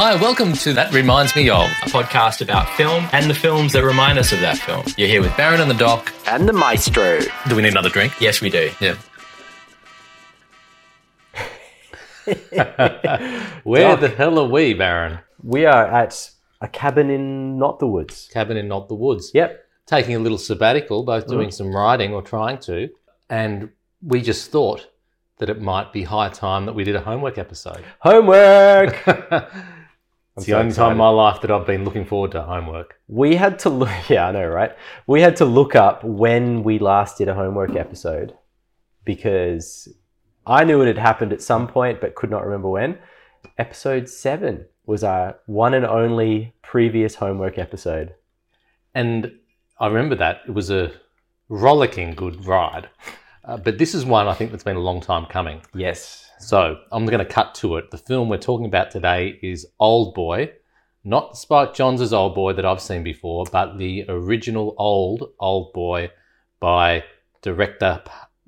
Hi, welcome to That Reminds Me Of, a podcast about film and the films that remind us of that film. You're here with Baron and the Doc. And the Maestro. Do we need another drink? Yes, we do. Yeah. Where the hell are we, Baron? We are at a cabin in Not the Woods. Cabin in Not the Woods. Yep. Taking a little sabbatical, both mm-hmm. doing some writing or trying to. And we just thought that it might be high time that we did a homework episode. Homework! it's the so only time in my life that I've been looking forward to homework. we had to look, yeah, I know, right? We had to look up when we last did a homework episode because I knew it had happened at some point, but could not remember when. Episode seven was our one and only previous homework episode. And I remember that. It was a rollicking good ride. Uh, but this is one I think that's been a long time coming. Yes. So I'm going to cut to it. The film we're talking about today is Old Boy, not Spike Jonze's Old Boy that I've seen before, but the original old Old Boy by director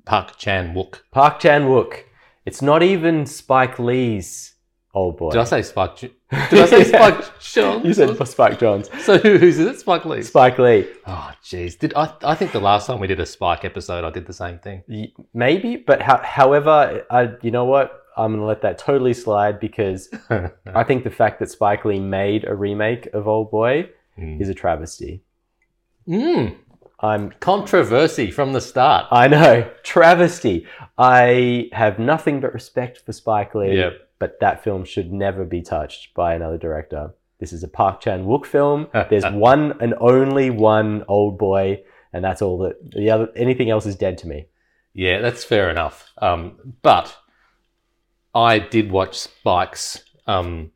Park Chan Wook. Park Chan Wook. It's not even Spike Lee's old boy. Did I say Spike? Did I say Spike Jonze? You said Spike Jonze. So who- who's it? Spike Lee. Spike Lee. Oh, jeez. Did I? I think the last time we did a Spike episode, I did the same thing. Y- Maybe, but ho- however, I, you know what? I'm going to let that totally slide because I think the fact that Spike Lee made a remake of Old Boy Mm. is a travesty. Mm, I'm, controversy from the start. I know, travesty. I have nothing but respect for Spike Lee, Yep. But that film should never be touched by another director. This is a Park Chan Wook film. There's one and only one Old Boy, and that's all that. The other anything else is dead to me. Yeah, that's fair enough. Um, but I did watch Spike's um,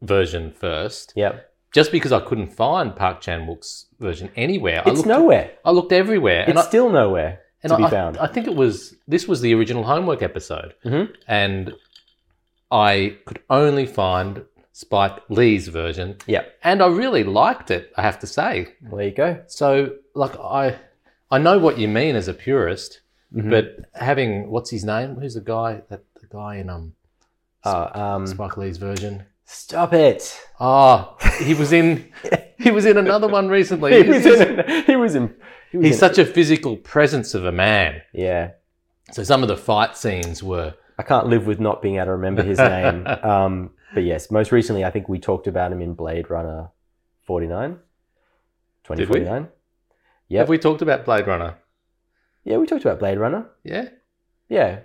version first, Yep, just because I couldn't find Park Chan Wook's version anywhere. I it's looked, nowhere. I looked everywhere, and, It's I, still nowhere and to be I, found. I think it was this was the original homework episode, Mhm. and I could only find Spike Lee's version, Yeah. and I really liked it. I have to say. Well, there you go. So, like, I I know what you mean as a purist, Mhm. but having what's his name? Who's the guy that the guy in um Uh, um, Spike Lee's version? stop it. Oh, he was in he was in another one recently. He He's, was in. He was in. He was he's in- such a physical presence of a man. Yeah, So some of the fight scenes were I can't live with not being able to remember his name. Um, but yes, most recently, I think we talked about him in Blade Runner 49. 2049. Yep. Have we talked about Blade Runner? Yeah, we talked about Blade Runner. Yeah, Yeah.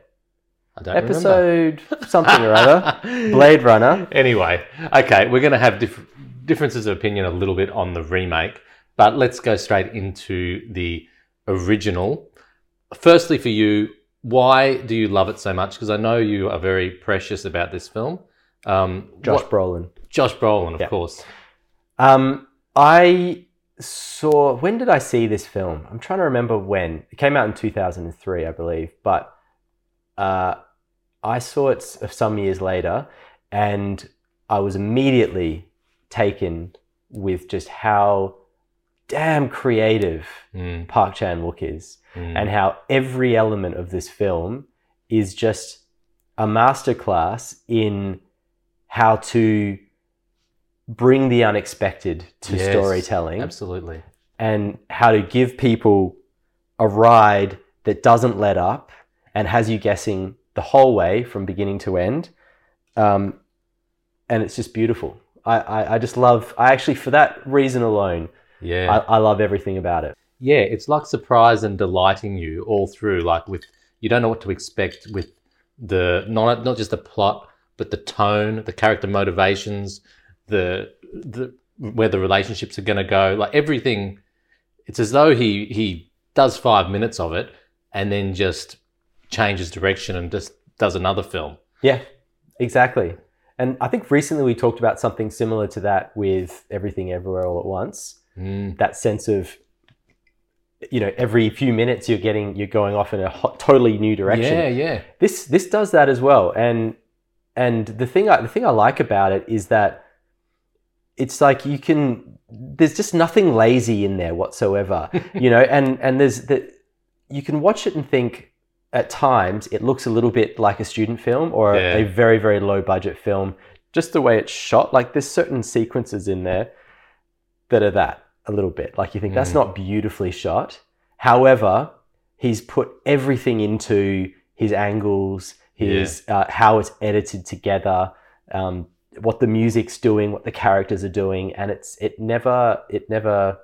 I don't remember. Episode something or other. Blade Runner. Anyway, okay, we're going to have diff- differences of opinion a little bit on the remake, but let's go straight into the original. Firstly, for you, why do you love it so much? Because I know you are very precious about this film. Um, Josh what- Brolin. Josh Brolin, of Yeah. course. Um, I saw. When did I see this film? I'm trying to remember when. It came out in 2003, I believe. But uh, I saw it some years later, and I was immediately taken with just how damn creative Mm, Park Chan Wook is, mm. and how every element of this film is just a masterclass in how to bring the unexpected to Yes, storytelling Absolutely. and how to give people a ride that doesn't let up and has you guessing the whole way from beginning to end. Um, and it's just beautiful. I, I, I just love, I actually, for that reason alone, Yeah. I, I love everything about it. yeah, it's like surprise and delighting you all through. Like with you don't know what to expect with the not not just the plot, but the tone, the character motivations, the the where the relationships are going to go. Like everything, it's as though he he does five minutes of it and then just changes direction and just does another film. Yeah, exactly. And I think recently we talked about something similar to that with Everything Everywhere All at Once. Mm, That sense of, you know, every few minutes you're getting, you're going off in a hot, totally new direction. yeah, yeah. This this does that as well. And and the thing I the thing I like about it is that it's like you can. There's just nothing lazy in there whatsoever, you know. And and there's the you can watch it and think at times it looks a little bit like a student film or Yeah. a very very low budget film just the way it's shot. Like there's certain sequences in there that are that a little bit. Like you think that's Mm. not beautifully shot. However, he's put everything into his angles, his uh, how it's edited together, um, what the music's doing, what the characters are doing, and it's it never it never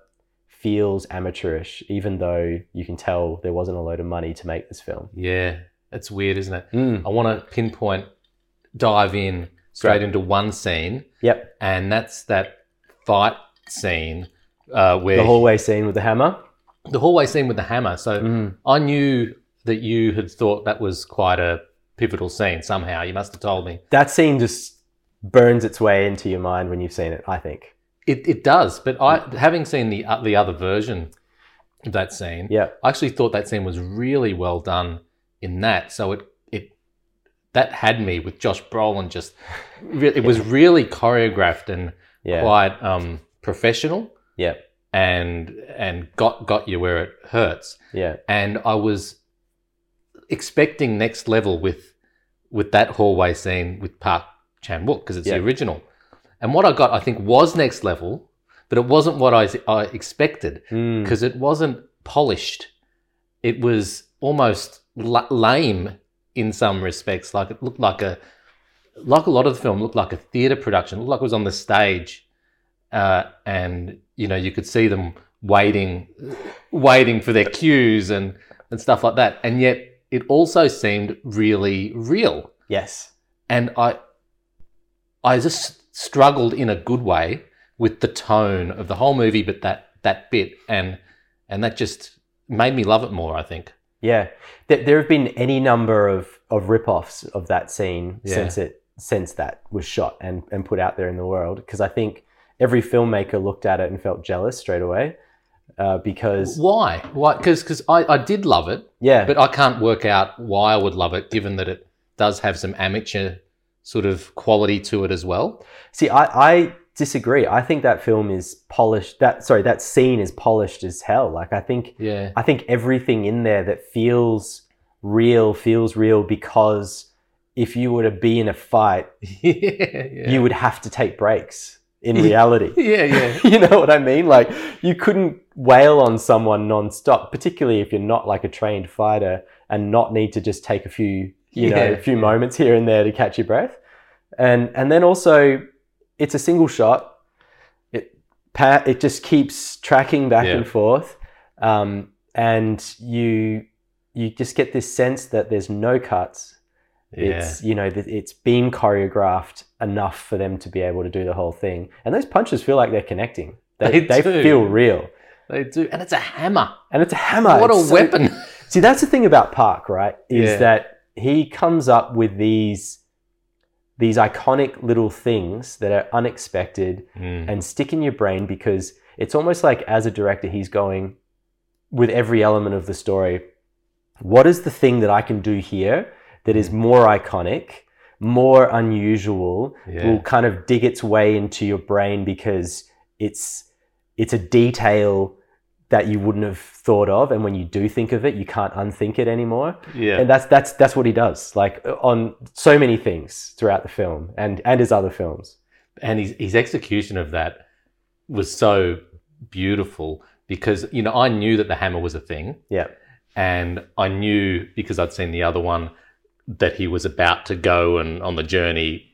feels amateurish, even though you can tell there wasn't a load of money to make this film. Yeah, it's weird, isn't it? Mm. I want to pinpoint, dive in straight into one scene, Yep, and that's that fight scene uh, where the hallway scene with the hammer. the hallway scene with the hammer. So Mm. I knew that you had thought that was quite a pivotal scene somehow. You must have told me. That scene just burns its way into your mind when you've seen it. I think. It, it does, but I, having seen the uh, the other version of that scene, Yeah. I actually thought that scene was really well done in that. So it it that had me with Josh Brolin. Just it was really choreographed and Yeah. quite um, professional, Yeah. and and got got you where it hurts. Yeah. And I was expecting next level with with that hallway scene with Park Chan Wook because it's Yeah. the original. And what I got, I think, was next level, but it wasn't what I, I expected Mm. because it wasn't polished. It was almost la- lame in some respects. Like it looked like a like a lot of the film looked like a theatre production. It looked like it was on the stage, uh, and you know you could see them waiting, waiting for their cues and and stuff like that. And yet it also seemed really real. Yes. And I I just struggled in a good way with the tone of the whole movie, but that that bit and and that just made me love it more. I think. Yeah. There, there have been any number of of rip-offs of that scene Yeah. since it since that was shot and and put out there in the world because I think every filmmaker looked at it and felt jealous straight away uh, because Why? Why? Because because I, I did love it, yeah. but I can't work out why I would love it, given that it does have some amateur sort of quality to it as well. See, I, I disagree. I think that film is polished. That sorry, that scene is polished as hell. Like I think Yeah. I think everything in there that feels real feels real because if you were to be in a fight, yeah. Yeah. you would have to take breaks in reality. yeah. Yeah. you know what I mean? Like you couldn't wail on someone non-stop, particularly if you're not like a trained fighter and not need to just take a few, you know, a few yeah. moments here and there to catch your breath. And and then also it's a single shot. It it just keeps tracking back Yeah. and forth. Um, and you you just get this sense that there's no cuts Yeah. it's you know it's been choreographed enough for them to be able to do the whole thing and those punches feel like they're connecting they, They they, feel real They do, and it's a hammer. and it's a hammer what a It's so- weapon! see that's the thing about park right is Yeah. that he comes up with these these iconic little things that are unexpected Mm. and stick in your brain because it's almost like as a director he's going with every element of the story what is the thing that i can do here that is more iconic more unusual Yeah. will kind of dig its way into your brain because it's it's a detail that you wouldn't have thought of. And when you do think of it you can't unthink it anymore. Yeah. and that's that's that's what he does like uh, on so many things throughout the film and and his other films. And his, his execution of that was so beautiful because you know I knew that the hammer was a thing, yeah. And I knew because I'd seen the other one that he was about to go and on the journey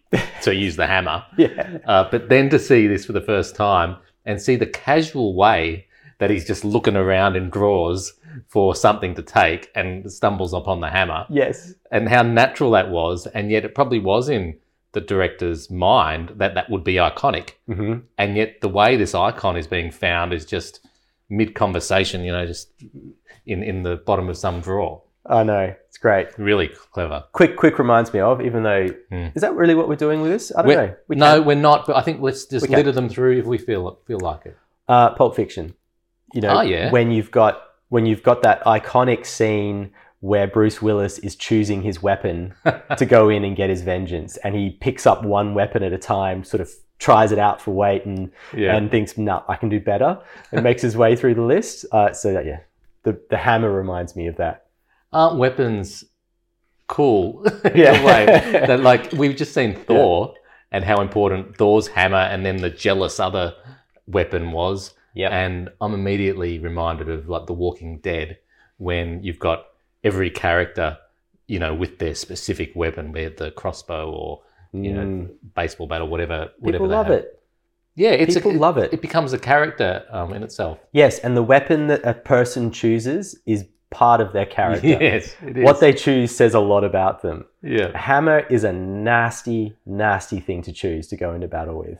to use the hammer. yeah. Uh, but then to see this for the first time and see the casual way that he's just looking around in drawers for something to take and stumbles upon the hammer. Yes. And how natural that was, and yet it probably was in the director's mind that that would be iconic. Hmm and yet the way this icon is being found is just mid conversation, you know, just in in the bottom of some drawer. I know great. Really clever. Quick, quick reminds me of. Even though, Hmm. is that really what we're doing with this? I don't We're- know. We no, we're not. But I think let's just litter them through if we feel feel like it. uh, Pulp Fiction. You know, Oh, yeah. when you've got when you've got that iconic scene where Bruce Willis is choosing his weapon to go in and get his vengeance, and he picks up one weapon at a time, sort of tries it out for weight, and Yeah. and thinks, "Nah, I can do better," and makes his way through the list. Uh, so that yeah, the the hammer reminds me of that. Aren't weapons cool in Yeah. a way that like we've just seen Thor and how important Thor's hammer and then the jealous other weapon was. Yep. And I'm immediately reminded of like The Walking Dead when you've got every character, you know, with their specific weapon, be it the crossbow or you know Mm. baseball bat or whatever. whatever People love have. it. Yeah, it's People a, love it. It becomes a character um, in itself. Yes, and the weapon that a person chooses is part of their character. Yes, it is. What they choose says a lot about them. Yeah hammer is a nasty, nasty thing to choose to go into battle with.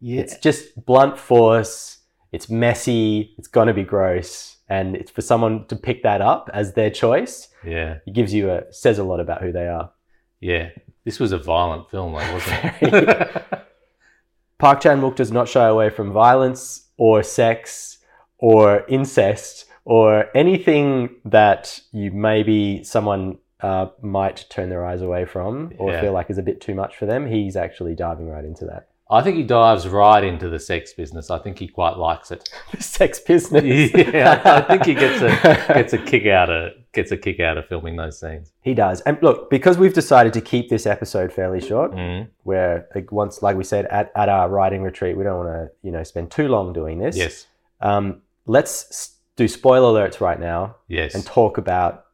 yeah It's just blunt force. It's messy. It's gonna be gross, and it's for someone to pick that up as their choice. yeah It gives you a says a lot about who they are. yeah. This was a violent film, like wasn't it? Park Chan Wook does not shy away from violence or sex or incest or anything that you maybe someone uh, might turn their eyes away from or Yeah. feel like is a bit too much for them. He's actually diving right into that. I think he dives right into the sex business. I think he quite likes it. The sex business. yeah, I think he gets a gets a kick out of gets a kick out of filming those scenes. he does. And look, because we've decided to keep this episode fairly short, Mm. where like, once, like we said, at, at our writing retreat, we don't want to, you know, spend too long doing this. Yes, Um, let's do spoiler alerts right now yes, and talk about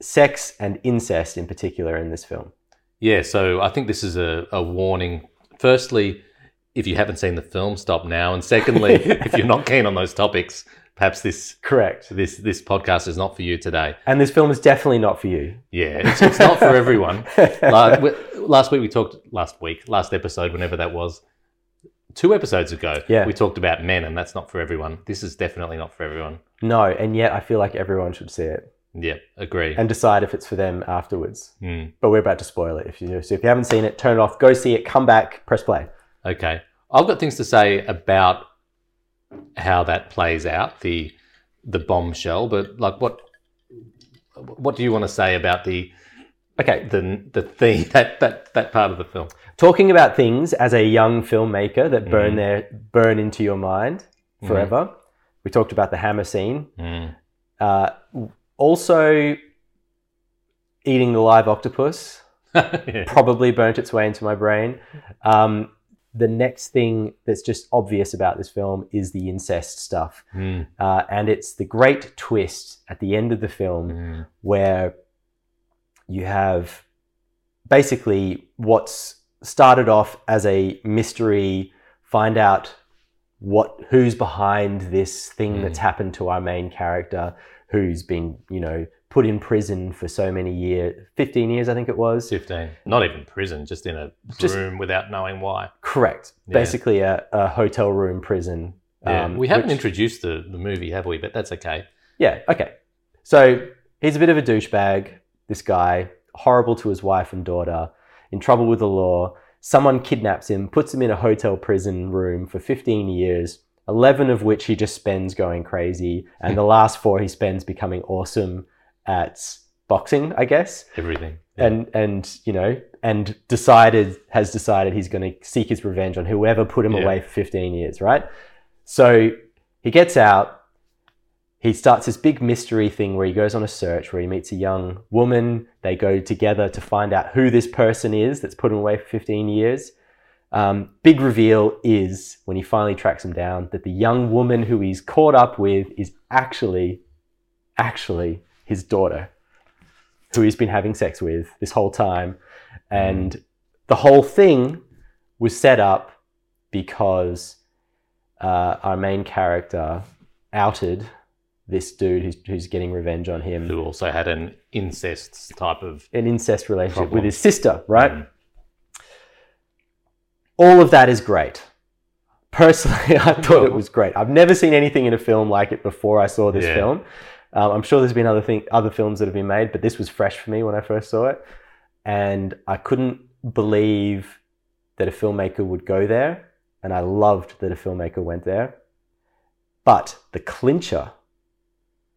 sex and incest in particular in this film. yeah. So I think this is a, a warning. Firstly, if you haven't seen the film, stop now. And secondly, if you're not keen on those topics, perhaps this Correct. this this podcast is not for you today. And this film is definitely not for you. Yeah, it's, it's not for everyone. last, last week we talked last week last episode whenever that was two episodes ago Yeah. we talked about men and that's not for everyone this is definitely not for everyone no, and yet I feel like everyone should see it yeah agree and decide if it's for them afterwards. Hmm. But we're about to spoil it if you do. So if you haven't seen it, turn it off, go see it, come back, press play. okay i've got things to say about how that plays out the the bombshell but like what what do you want to say about the Okay, the the theme that that that part of the film talking about things as a young filmmaker that burn Mhm. their burn into your mind Mhm. forever. We talked about the hammer scene. Hmm. Uh, also, eating the live octopus Yeah. probably burnt its way into my brain. Um, the next thing that's just obvious about this film is the incest stuff, Hmm. uh, and it's the great twist at the end of the film Hmm. where you have basically what's started off as a mystery find out what who's behind this thing Mm. that's happened to our main character who's been you know put in prison for so many years 15 years i think it was 15 not even prison just in a Just- room without knowing why correct Yeah. basically a, a hotel room prison Yeah, um, we haven't which- introduced the, the movie, have we? But that's okay. Yeah, okay. So he's a bit of a douchebag, this guy, horrible to his wife and daughter, in trouble with the law. Someone kidnaps him, puts him in a hotel prison room for 15 years, 11 of which he just spends going crazy, and the last four he spends becoming awesome at boxing, I guess. Everything. Yeah. And and you know, and decided has decided he's going to seek his revenge on whoever put him Yeah. away for 15 years, right? So he gets out, he starts this big mystery thing where he goes on a search where he meets a young woman. They go together to find out who this person is that's put him away for 15 years. Um, big reveal is when he finally tracks him down that the young woman who he's caught up with is actually, actually his daughter, who he's been having sex with this whole time. And the whole thing was set up because uh, our main character outed this dude who's, who's getting revenge on him Who also had an incest type of. an incest relationship Problem. with his sister, right? Mm. All of that is great. Personally, I thought it was great. I've never seen anything in a film like it before I saw this Yeah. film. Um, I'm sure there's been other thing, other films that have been made, but this was fresh for me when I first saw it, and I couldn't believe that a filmmaker would go there, and I loved that a filmmaker went there. But the clincher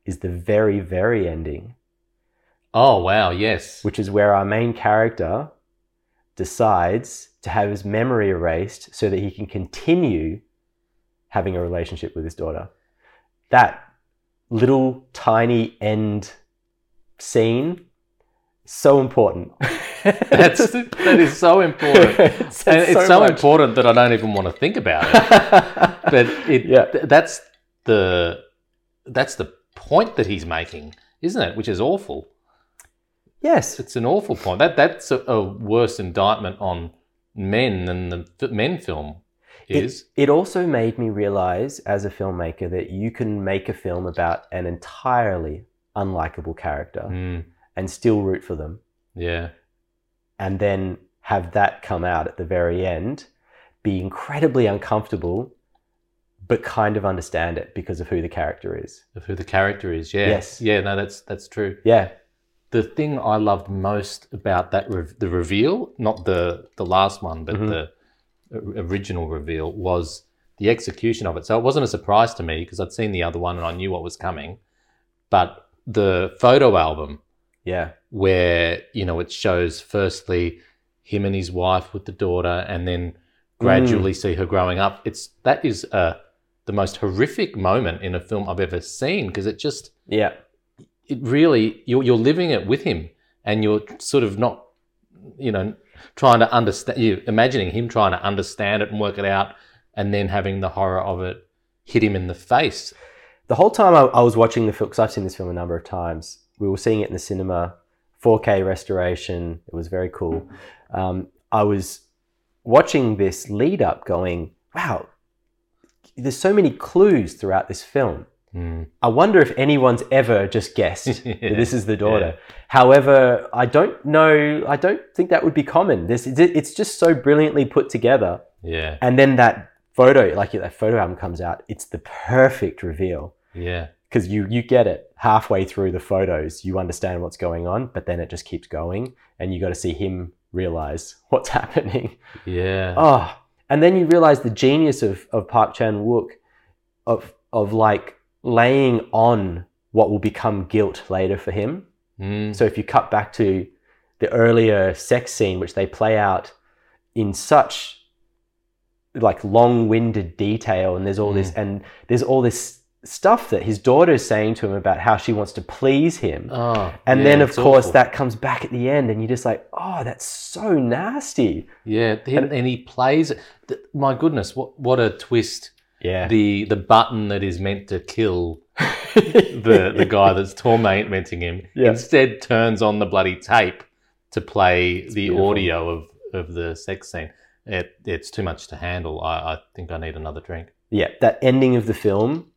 is the very, very ending Oh, wow. Yes. which is where our main character decides to have his memory erased so that he can continue having a relationship with his daughter. That little tiny end scene so important. That's that is so important, It says and it's so so, important that I don't even want to think about it. but it Yeah. th- that's the that's the point that he's making, isn't it? Which is awful. yes, It's an awful point. That that's a, a worse indictment on men than the men film is. It also made me realize as a filmmaker that you can make a film about an entirely unlikable character Mm, and still root for them, yeah, and then have that come out at the very end, be incredibly uncomfortable, but kind of understand it because of who the character is. of who the character is. Yeah, Yes. yeah. No, that's that's true. Yeah. the thing I loved most about that re- the reveal, not the the last one, but Mhm. the original reveal was the execution of it. So it wasn't a surprise to me because I'd seen the other one and I knew what was coming. But the photo album Yeah. where you know it shows firstly him and his wife with the daughter and then gradually see her growing up it's that is uh, the most horrific moment in a film i've ever seen because it just Yeah. it really you're, you're living it with him and you're sort of not you know trying to understand you imagining him trying to understand it and work it out and then having the horror of it hit him in the face The whole time I, I was watching the film, because I've seen this film a number of times, we were seeing it in the cinema, 4K restoration. It was very cool. Um, I was watching this lead up going, wow, there's so many clues throughout this film. Mm. I wonder if anyone's ever just guessed Yeah. that this is the daughter. However, I don't know. I don't think that would be common. This it's just so brilliantly put together. yeah And then that photo, like that photo album comes out, it's the perfect reveal yeah because you you get it halfway through the photos. You understand what's going on, but then it just keeps going, and you got to see him realize what's happening. yeah Oh, and then you realize the genius of, of Park Chan Wook of of like laying on what will become guilt later for him. Mm. So if you cut back to the earlier sex scene, which they play out in such like long-winded detail, and there's all this and there's all this stuff that his daughter is saying to him about how she wants to please him. Oh, and yeah, then, of course, awful. that comes back at the end, and you're just like, oh, that's so nasty. yeah, and, and he plays. th- My goodness, what what a twist! Yeah. The the button that is meant to kill the the guy that's tormenting him Yeah. instead turns on the bloody tape to play the beautiful. audio of of the sex scene. It it's too much to handle. I, I think I need another drink. yeah, that ending of the film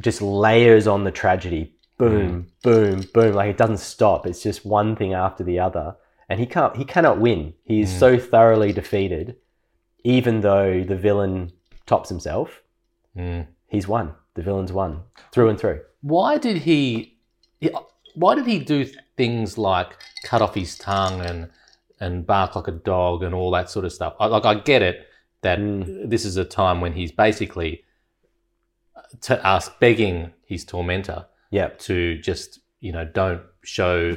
just layers on the tragedy. Boom, boom, boom. Like it doesn't stop. It's just one thing after the other. And he can't he cannot win. He is Mm. so thoroughly defeated, even though the villain tops himself, Mm. he's won. The villain's won. Through and through. Why did he? Why did he do things like cut off his tongue and and bark like a dog and all that sort of stuff? I, like I get it that Mm. this is a time when he's basically to ask begging his tormentor Yeah. to just you know don't show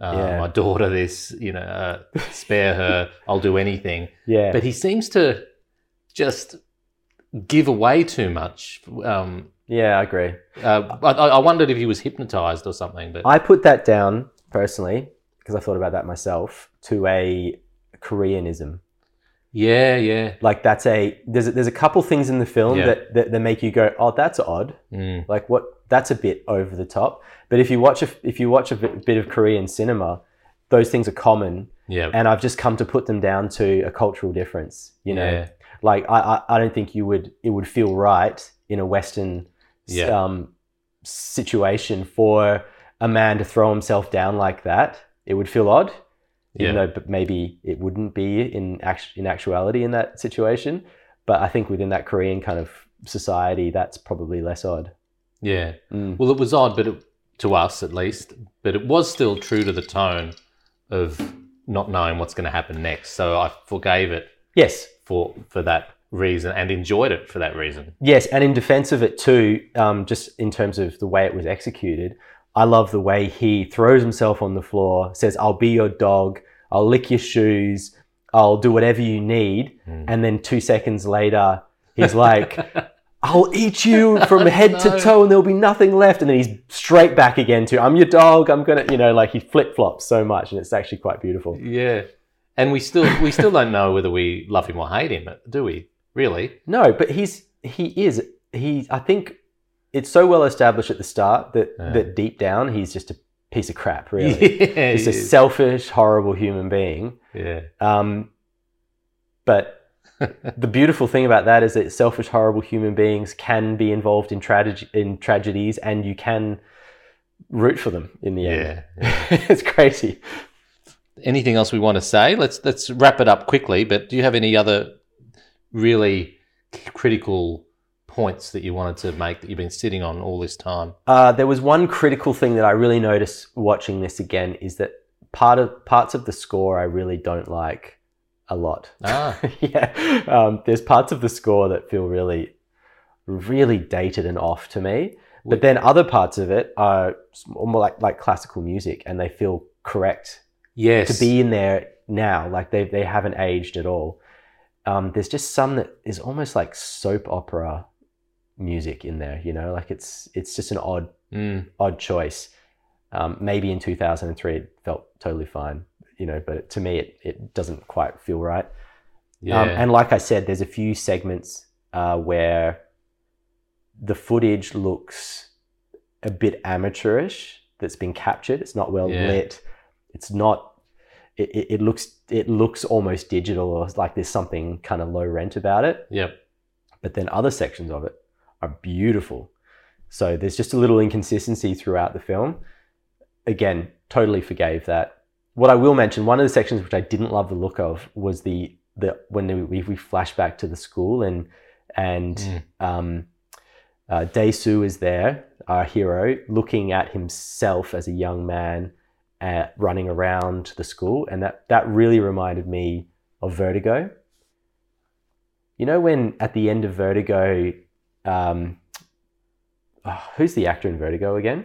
uh, Yeah. my daughter this you know uh, spare her I'll do anything Yeah. but he seems to just give away too much um, yeah, I agree. uh, I, I wondered if he was hypnotized or something, but I put that down personally, because I thought about that myself, to a Koreanism. Yeah, yeah, Like that's a there's a, there's a couple things in the film Yeah. that, that that make you go, oh, that's odd. mm, Like what? That's a bit over the top. But if you watch a if you watch a bit, of Korean cinema, those things are common, yeah, and I've just come to put them down to a cultural difference. You know, yeah, like I, I I don't think you would it would feel right in a Western Yeah. um, situation for a man to throw himself down like that. It would feel odd, even Yeah. though but maybe it wouldn't be in act- in actuality in that situation. But I think within that Korean kind of society, that's probably less odd. yeah. Mm. Well, it was odd, but it, to us at least, but it was still true to the tone of not knowing what's going to happen next. So I forgave it Yes, for for that reason and enjoyed it for that reason. Yes, and in defense of it too, um, just in terms of the way it was executed, I love the way he throws himself on the floor, says, I'll be your dog, I'll lick your shoes, I'll do whatever you need. Mm. And then two seconds later, he's like, I'll eat you from head No. to toe and there'll be nothing left. And then he's straight back again to, I'm your dog. I'm going to, you know, like he flip flops so much. And it's actually quite beautiful. Yeah, and we still we still don't know whether we love him or hate him, do we? Really? No, but he's, he is, he, I think it's so well established at the start that, Yeah. that deep down he's just a piece of crap, really. Yeah, He's he a is. selfish, horrible human being. yeah. Um, but the beautiful thing about that is that selfish, horrible human beings can be involved in tragedy in tragedies, and you can root for them in the end. Yeah. it's crazy. Anything else we want to say? Let's let's wrap it up quickly. But do you have any other really critical points that you wanted to make that you've been sitting on all this time? Uh, there was one critical thing that I really noticed watching this again is that part of parts of the score I really don't like a lot. Ah, yeah, um, there's parts of the score that feel really, really dated and off to me. But then other parts of it are more like like classical music, and they feel correct yes. to be in there now. Like they they haven't aged at all. Um, there's just some that is almost like soap opera music in there. You know, like it's it's just an odd Mm, odd choice. Um, maybe in 2003 it felt totally fine, you know, but to me it, it doesn't quite feel right. yeah. Um, and like I said, there's a few segments uh, where the footage looks a bit amateurish that's been captured. It's not well Yeah. lit. It's not. It, it, it looks it looks almost digital or like there's something kind of low rent about it. yep. But then other sections of it are beautiful. So there's just a little inconsistency throughout the film. Again, totally forgave that. What I will mention, one of the sections which I didn't love the look of was the the when we, we flash back to the school and and Mm. um, uh, Daesu is there, our hero, looking at himself as a young man uh, running around the school, and that that really reminded me of Vertigo. You know when at the end of Vertigo, um, oh, who's the actor in Vertigo again?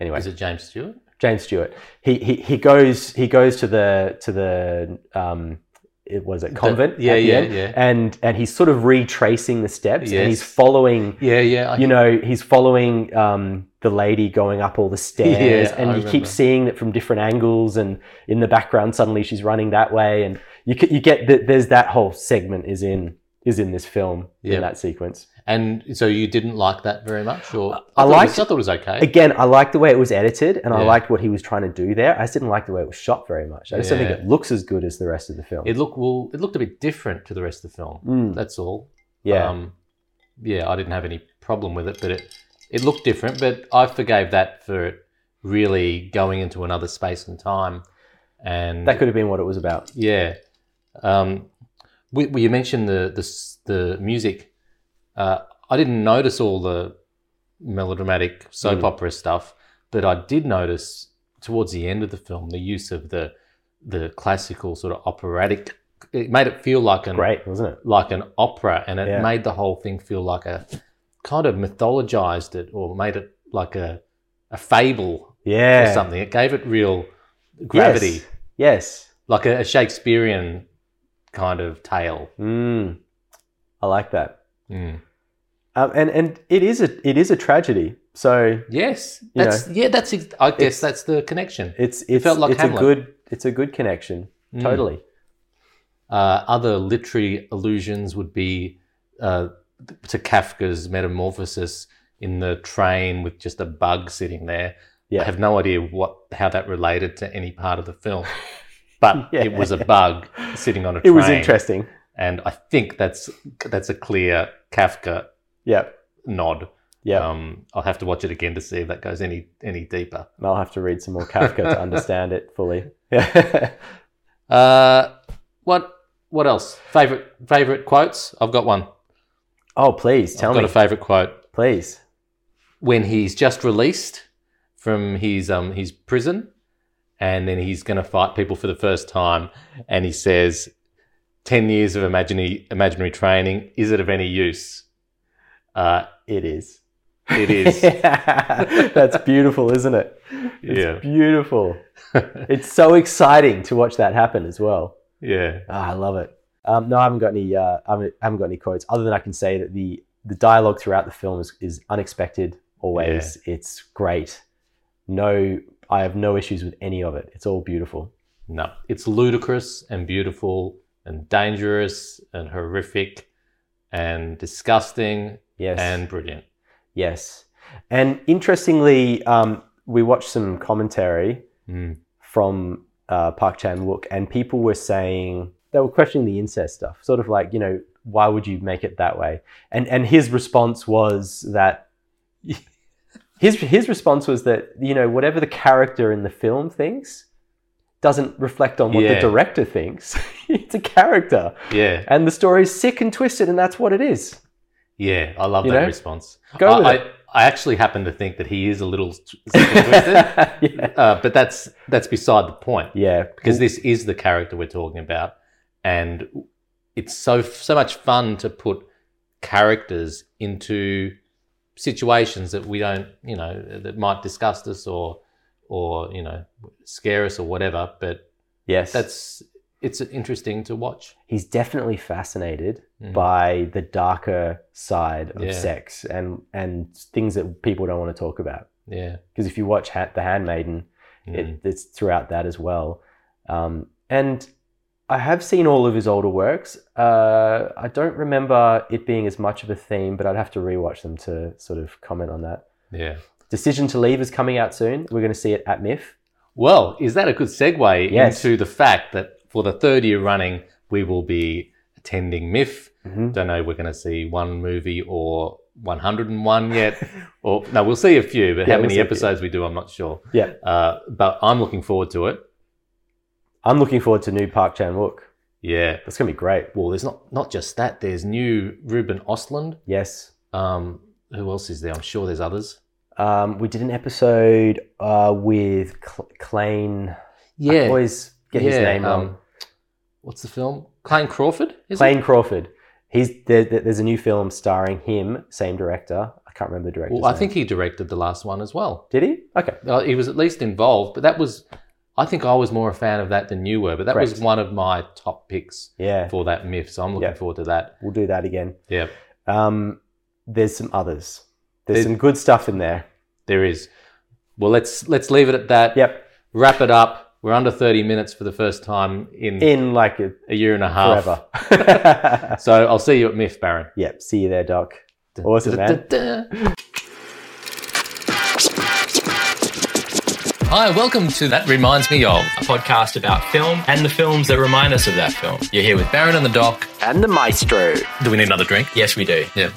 Anyway, Is it James Stewart? James Stewart. He he he goes he goes to the to the um it was it convent yeah, the yeah, end, yeah. and and he's sort of retracing the steps and he's following Yeah, yeah. I, you know he's following um the lady going up all the stairs Yeah, and I you remember. keep seeing it from different angles and in the background suddenly she's running that way and you you get that there's that whole segment is in is in this film Yeah. in that sequence and so you didn't like that very much, or I thought it was- I thought it was okay. again i liked the way it was edited and i liked what he was trying to do there i just didn't like the way it was shot very much i just don't think it looks as good as the rest of the film It looked well. It looked a bit different to the rest of the film. Mm, That's all. yeah Um, yeah, I didn't have any problem with it, but it it looked different. But I forgave that for it really going into another space and time. And that could have been what it was about yeah, um, we, we, you mentioned the the the music. Uh, I didn't notice all the melodramatic soap Mm. opera stuff, but I did notice towards the end of the film the use of the the classical sort of operatic. It made it feel like an great wasn't it like an opera, and it Yeah. made the whole thing feel like a kind of mythologized it or made it like a a fable yeah or something. It gave it real gravity, yes, yes. like a, a Shakespearean kind of tale. Mm, i like that Mm. um, and and it is a it is a tragedy so Yes, that's yeah. That's I guess that's the connection. it's it's felt like it's Hamlet. a good it's a good connection Mm. totally Uh, other literary allusions would be uh, to Kafka's Metamorphosis in the train with just a bug sitting there. Yeah. I have no idea what how that related to any part of the film, but Yeah. it was a bug sitting on a train. it was interesting and I think that's that's a clear Kafka yeah nod. yeah Um, I'll have to watch it again to see if that goes any any deeper. And I'll have to read some more Kafka to understand it fully. Yeah. Uh, what what else? Favorite favorite quotes? I've got one. oh, please tell I've me, got a favorite quote. please. when he's just released from his um his prison and then he's going to fight people for the first time and he says 10 years of imaginary imaginary training is it of any use uh It is. it is That's beautiful, isn't it? It's Yeah. beautiful. It's so exciting to watch that happen as well. yeah Ah, I love it. Um, no, I haven't got any. Uh, I haven't, I haven't got any quotes other than I can say that the the dialogue throughout the film is, is unexpected. Always, it's great. No, I have no issues with any of it. It's all beautiful. No, it's ludicrous and beautiful and dangerous and horrific and disgusting Yes, and brilliant. yes. And interestingly, um, we watched some commentary Mm. from uh, Park Chan Wook, and people were saying they were questioning the incest stuff, sort of like you know why would you make it that way? And and his response was that his his response was that you know whatever the character in the film thinks doesn't reflect on what the director thinks. it's a character, Yeah, and the story's sick and twisted, and that's what it is. yeah, I love You that know? response. Go I, with I, it. I actually happen to think that he is a little twisted, yeah. uh, but that's that's beside the point. yeah, because this is the character we're talking about, and it's so so much fun to put characters into situations that we don't, you know, that might disgust us or or you know scare us or whatever. But yes, that's it's interesting to watch. he's definitely fascinated Mhm. by the darker side of Yeah. sex and and things that people don't want to talk about. Yeah, Because if you watch ha- The Handmaiden, Mm. it, it's throughout that as well. Um, and I have seen all of his older works. Uh, I don't remember it being as much of a theme, but I'd have to rewatch them to sort of comment on that. yeah. Decision to Leave is coming out soon. We're going to see it at MIFF. Well, is that a good segue Yes. into the fact that for the third year running, we will be attending MIFF. Mhm. Don't know we're going to see one movie or 101 yet. or no, we'll see a few, but Yeah, how we'll many few. episodes we do, I'm not sure. Yeah, Uh, but I'm looking forward to it. I'm looking forward to new Park Chan Wook. Yeah. That's going to be great. Well, there's not not just that. There's new Ruben Ostlund. Yes. Um, who else is there? I'm sure there's others. Um, we did an episode uh, with Cl- Clayne. I Yeah. always get his Yeah, name wrong. um, What's the film? Clayne Crawford. Is Clayne it? Crawford. He's there, there- there's a new film starring him, same director. I can't remember the director. Well, I think he directed the last one as well. did he? Okay. Uh, he was at least involved, but that was. I think I was more a fan of that than you were, but that was one of my top picks Yeah, for that MIFF. So I'm looking Yeah. forward to that. we'll do that again. Yeah, Um, there's some others. There's There- some good stuff in there. there is. Well, let's let's leave it at that. Yep. Wrap it up. We're under 30 minutes for the first time in, In like a, a year and a half. forever. So I'll see you at MIFF, Baron. yep. See you there, Doc. Awesome, man. Hi, welcome to That Reminds Me Of. A podcast about film and the films that remind us of that film. You're here with Baron and the Doc. And the Maestro. Do we need another drink? Yes, we do. Yeah.